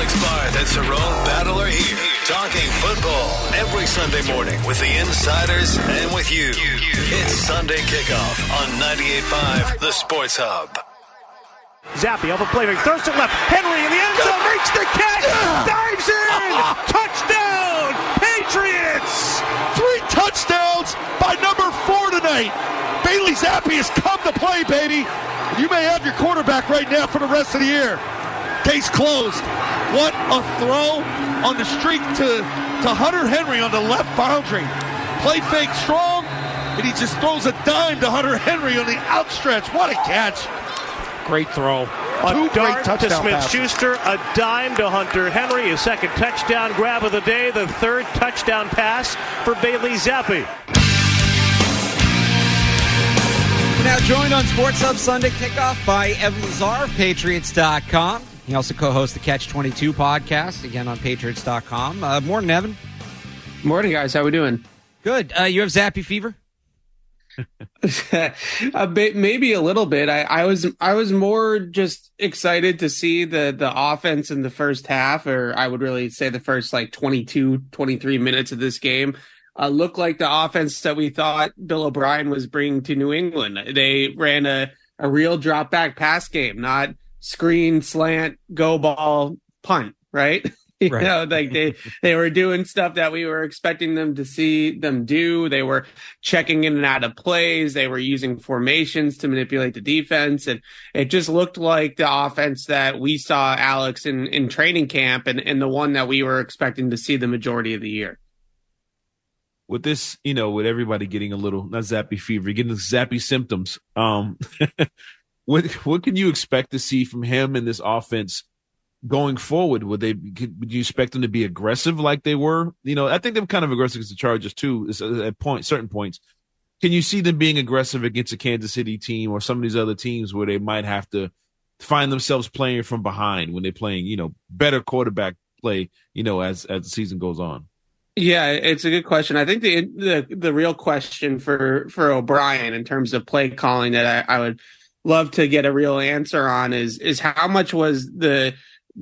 Alex Barth and Cerrone Battle are here, talking football every Sunday morning with the insiders and with you. It's Sunday kickoff on 98.5 The Sports Hub. Zappe off a play, throws to left. Henry in the end zone, makes the catch, dives in, uh-huh. touchdown, Patriots! Three touchdowns by number four tonight. Bailey Zappe has come to play, baby. You may have your quarterback right now for the rest of the year. Case closed. What a throw on the streak to, to Hunter Henry on the left boundary. Play fake strong, and he just throws a dime to Hunter Henry on the outstretch. What a catch. Great throw. A Two great dart to Smith. Schuster, a dime to Hunter Henry, his second touchdown grab of the day, the third touchdown pass for Bailey Zappe. Now joined on Sports Hub Sunday kickoff by Evan Lazar of Patriots.com. He also co-hosts the Catch 22 podcast, again on Patriots.com. Uh, morning, Evan. Morning, guys. How we doing? Good. Uh, you have Zappy fever? a bit, maybe a little bit. I, I was, I was more just excited to see the the offense in the first half, or I would really say the first like 22, 23 minutes of this game. Uh, look like the offense that we thought Bill O'Brien was bringing to New England. They ran a, a real drop back pass game, not screen, slant, go ball, punt, right? you Right. know, like they, they were doing stuff that we were expecting them to see them do. They were checking in and out of plays. They were using formations to manipulate the defense. And it just looked like the offense that we saw Alex in, in training camp and, and the one that we were expecting to see the majority of the year. with this, you know, with everybody getting a little not zappy fever, getting the zappy symptoms. Um, what what can you expect to see from him in this offense going forward? Would they would you expect them to be aggressive like they were? You know, I think they're kind of aggressive against the Chargers too. Uh, at point certain points, can you see them being aggressive against a Kansas City team or some of these other teams where they might have to find themselves playing from behind when they're playing, you know, better quarterback play, you know, as as the season goes on? Yeah, it's a good question. I think the the the real question for for O'Brien in terms of play calling that I, I would love to get a real answer on is is how much was the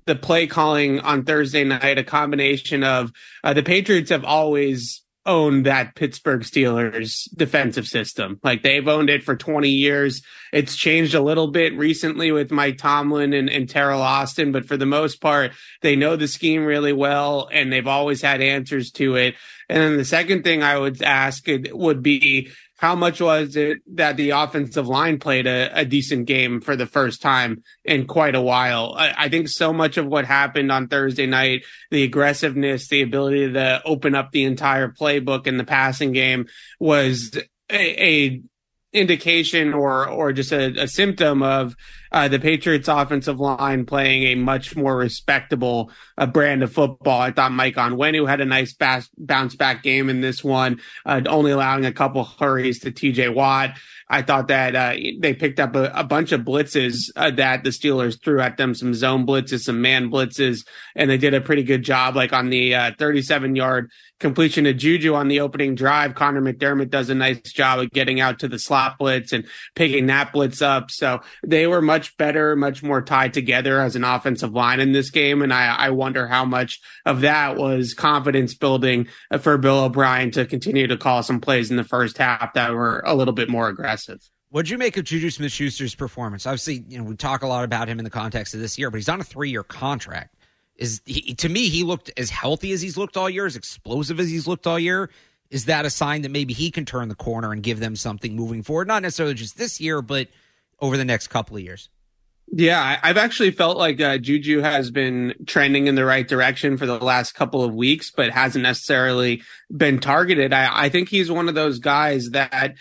the play calling on Thursday night a combination of uh, the Patriots have always owned that Pittsburgh Steelers defensive system. Like they've owned it for 20 years. It's changed a little bit recently with Mike Tomlin and, and Teryl Austin, but for the most part, they know the scheme really well and they've always had answers to it. And then the second thing I would ask it would be how much was it that the offensive line played a, a decent game for the first time in quite a while? I, I think so much of what happened on Thursday night, the aggressiveness, the ability to open up the entire playbook in the passing game was a, a indication or or just a, a symptom of uh, the Patriots offensive line playing a much more respectable uh, brand of football. I thought Mike Onwenu had a nice bas- bounce back game in this one, uh, only allowing a couple hurries to TJ Watt. I thought that uh, they picked up a, a bunch of blitzes uh, that the Steelers threw at them, some zone blitzes, some man blitzes, and they did a pretty good job. Like on the uh, 37 yard completion to Juju on the opening drive, Connor McDermott does a nice job of getting out to the slot blitz and picking blitz up. So they were much better, much more tied together as an offensive line in this game. And I, I wonder how much of that was confidence building for Bill O'Brien to continue to call some plays in the first half that were a little bit more aggressive. What'd you make of Juju Smith Schuster's performance? Obviously, you know, we talk a lot about him in the context of this year, but he's on a three year contract. Is he, to me, he looked as healthy as he's looked all year, as explosive as he's looked all year. Is that a sign that maybe he can turn the corner and give them something moving forward? Not necessarily just this year, but over the next couple of years. Yeah, I've actually felt like uh, Juju has been trending in the right direction for the last couple of weeks, but hasn't necessarily been targeted. I, I think he's one of those guys that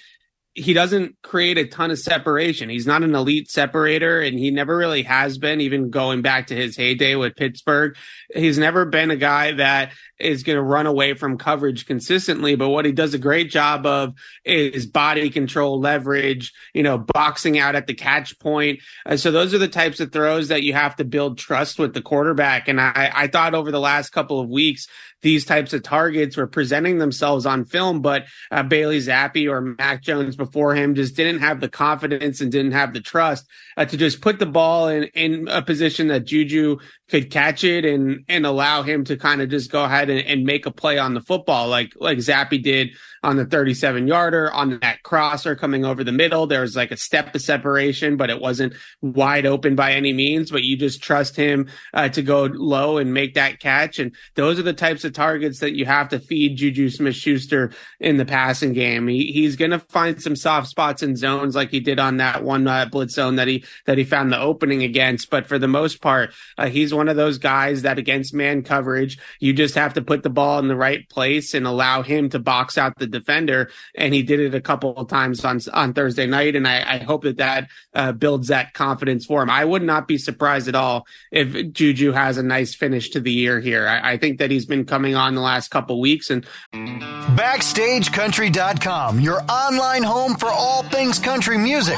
he doesn't create a ton of separation. He's not an elite separator, and he never really has been, even going back to his heyday with Pittsburgh. He's never been a guy that is going to run away from coverage consistently. But what he does a great job of is body control, leverage, you know, boxing out at the catch point. Uh, so those are the types of throws that you have to build trust with the quarterback. And I, I thought over the last couple of weeks, these types of targets were presenting themselves on film, but uh, Bailey Zappe or Mac Jones before him just didn't have the confidence and didn't have the trust uh, to just put the ball in, in a position that Juju could catch it and and allow him to kind of just go ahead and, and make a play on the football like like Zappe did on the 37 yarder on that crosser coming over the middle. There was like a step of separation, but it wasn't wide open by any means. But you just trust him uh, to go low and make that catch. And those are the types of targets that you have to feed Juju Smith Schuster in the passing game. He, he's going to find some soft spots in zones like he did on that one uh, blitz zone that he that he found the opening against. But for the most part, uh, he's one of those guys that against man coverage, you just have to put the ball in the right place and allow him to box out the defender. And he did it a couple of times on on Thursday night, and I, I hope that that uh, builds that confidence for him. I would not be surprised at all if Juju has a nice finish to the year here. I, I think that he's been coming on the last couple weeks and BackstageCountry.com, your online home for all things country music.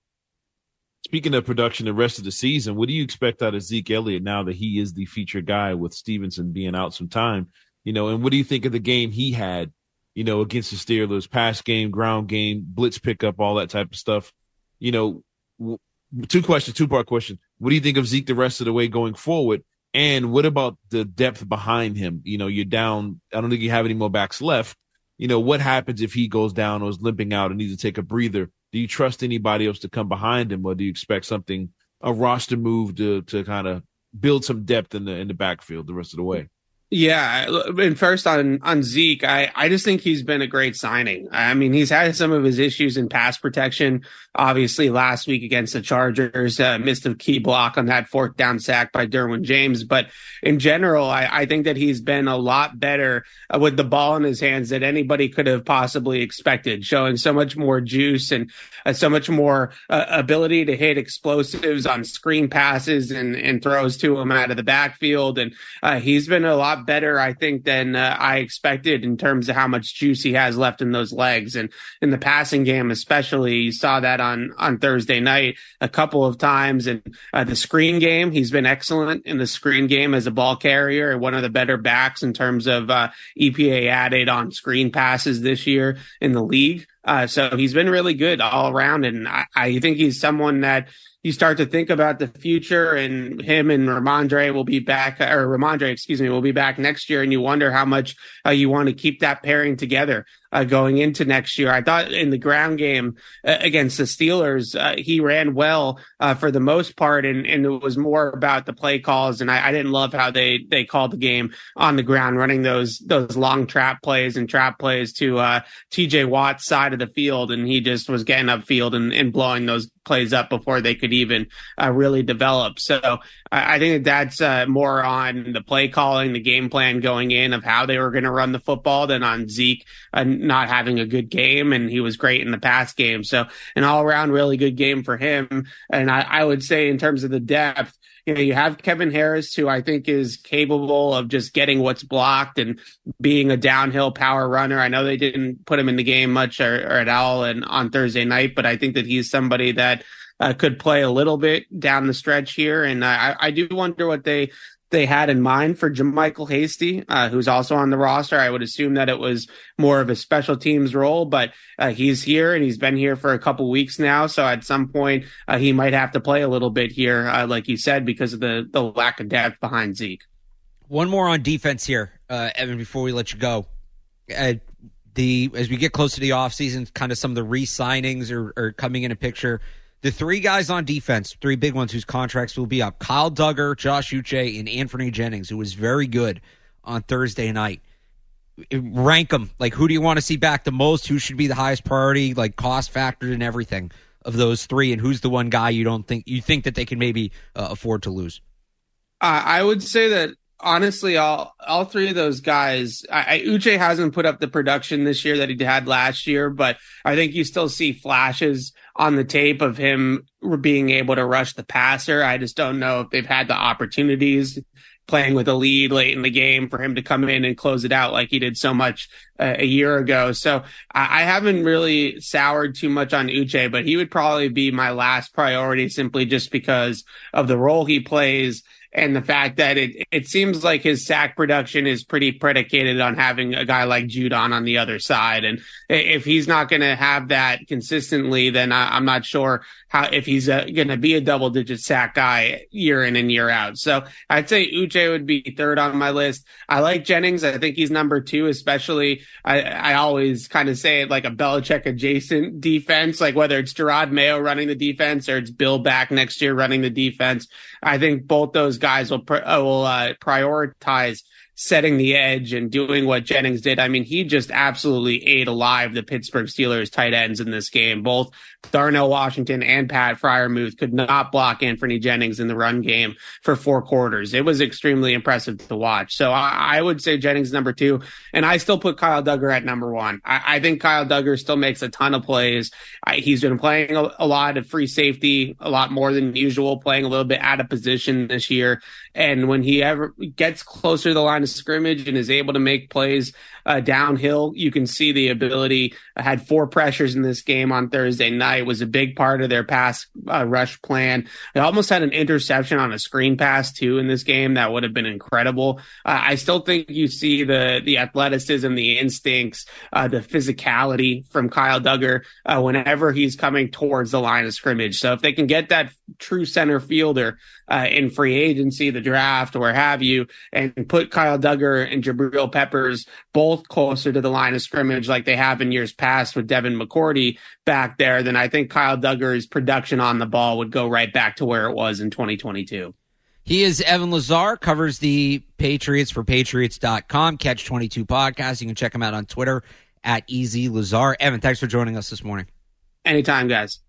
Speaking of production, the rest of the season, what do you expect out of Zeke Elliott now that he is the featured guy with Stevenson being out some time? You know, and what do you think of the game he had, you know, against the Steelers, pass game, ground game, blitz pickup, all that type of stuff? You know, two questions, two part question. What do you think of Zeke the rest of the way going forward? And what about the depth behind him? You know, you're down. I don't think you have any more backs left. You know, what happens if he goes down or is limping out and needs to take a breather? Do you trust anybody else to come behind him, or do you expect something a roster move to to kind of build some depth in the in the backfield the rest of the way? Yeah, and first on on Zeke, I I just think he's been a great signing. I mean, he's had some of his issues in pass protection. Obviously, last week against the Chargers, uh, missed a key block on that fourth down sack by Derwin James. But in general, I, I think that he's been a lot better uh, with the ball in his hands than anybody could have possibly expected, showing so much more juice and uh, so much more uh, ability to hit explosives on screen passes and and throws to him out of the backfield. And uh, he's been a lot better, I think, than uh, I expected in terms of how much juice he has left in those legs. And in the passing game, especially, you saw that on, on Thursday night a couple of times. And uh, the screen game, he's been excellent in the screen game as a ball carrier, and one of the better backs in terms of uh, EPA added on screen passes this year in the league. Uh, so he's been really good all around. And I, I think he's someone that you start to think about the future and him and Rhamondre will be back or Rhamondre, excuse me, will be back next year. And you wonder how much uh, you want to keep that pairing together uh, going into next year. I thought in the ground game uh, against the Steelers, uh, he ran well uh, for the most part, and, and it was more about the play calls. And I, I, didn't love how they they called the game on the ground, running those those long trap plays and trap plays to uh, T.J. Watt's side of the field, and he just was getting upfield and, and blowing those plays up before they could even uh, really develop. So I, I think that that's more on the play calling, the game plan going in of how they were going to run the football than on Zeke and not having a good game, and he was great in the past game. So an all around really good game for him. And I, I would say in terms of the depth, you know, you have Kevin Harris, who I think is capable of just getting what's blocked and being a downhill power runner. I know they didn't put him in the game much or, or at all and on Thursday night, but I think that he's somebody that uh, could play a little bit down the stretch here. And I, I do wonder what they they had in mind for JaMycal Hasty, uh, who's also on the roster. I would assume that it was more of a special teams role, but uh, he's here and he's been here for a couple weeks now. So at some point, uh, he might have to play a little bit here, uh, like you said, because of the, the lack of depth behind Zeke. One more on defense here, uh, Evan, before we let you go. Uh, the as we get close to the offseason, kind of some of the re-signings are, are coming in a picture the three guys on defense, three big ones whose contracts will be up Kyle Dugger, Josh Uche, and Anfernee Jennings, who was very good on Thursday night. Rank them. Like, who do you want to see back the most? Who should be the highest priority, like cost factored and everything of those three? And who's the one guy you don't think you think that they can maybe uh, afford to lose? I would say that honestly, all all three of those guys, I, I, Uche hasn't put up the production this year that he had last year, but I think you still see flashes on the tape of him being able to rush the passer. I just don't know if they've had the opportunities playing with a lead late in the game for him to come in and close it out like he did so much uh, a year ago. So I, I, haven't really soured too much on Uche, but he would probably be my last priority simply just because of the role he plays and the fact that it it seems like his sack production is pretty predicated on having a guy like Judon on the other side. And if he's not going to have that consistently, then I, am not sure how if he's uh, going to be a double digit sack guy year in and year out. So I'd say Uche would be third on my list. I like Jennings. I think he's number two, especially I, I always kind of say it like a Belichick adjacent defense, like whether it's Jerod Mayo running the defense or it's Bill back next year running the defense. I think both those guys will uh, will uh, prioritize setting the edge and doing what Jennings did. I mean, he just absolutely ate alive the Pittsburgh Steelers tight ends in this game. Both Darnell Washington and Pat Freiermuth could not block Anthony Jennings in the run game for four quarters. It was extremely impressive to watch. So I, I would say Jennings number two, and I still put Kyle Dugger at number one. I, I think Kyle Dugger still makes a ton of plays. I, he's been playing a, a lot of free safety, a lot more than usual, playing a little bit out of position this year. And when he ever gets closer to the line of scrimmage and is able to make plays uh, downhill. You can see the ability. I had four pressures in this game on Thursday night. Was a big part of their pass uh, rush plan. They almost had an interception on a screen pass too in this game. That would have been incredible. Uh, I still think you see the the athleticism, the instincts, uh, the physicality from Kyle Dugger uh, whenever he's coming towards the line of scrimmage. So if they can get that true center fielder uh, in free agency, the draft, or have you, and put Kyle Dugger and Jabril Peppers both closer to the line of scrimmage like they have in years past with Devin McCourty back there, then I think Kyle Dugger's production on the ball would go right back to where it was in 2022. He is Evan Lazar, covers the Patriots for Patriots.com, Catch 22 podcast. You can check him out on Twitter at Easy Lazar. Evan, thanks for joining us this morning. Anytime, guys.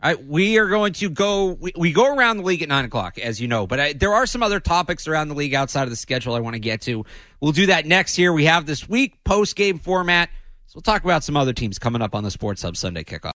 Right, we are going to go. We, we go around the league at nine o'clock, as you know, but I, there are some other topics around the league outside of the schedule I want to get to. We'll do that next year. We have this week post game format, so we'll talk about some other teams coming up on the Sports Hub Sunday kickoff.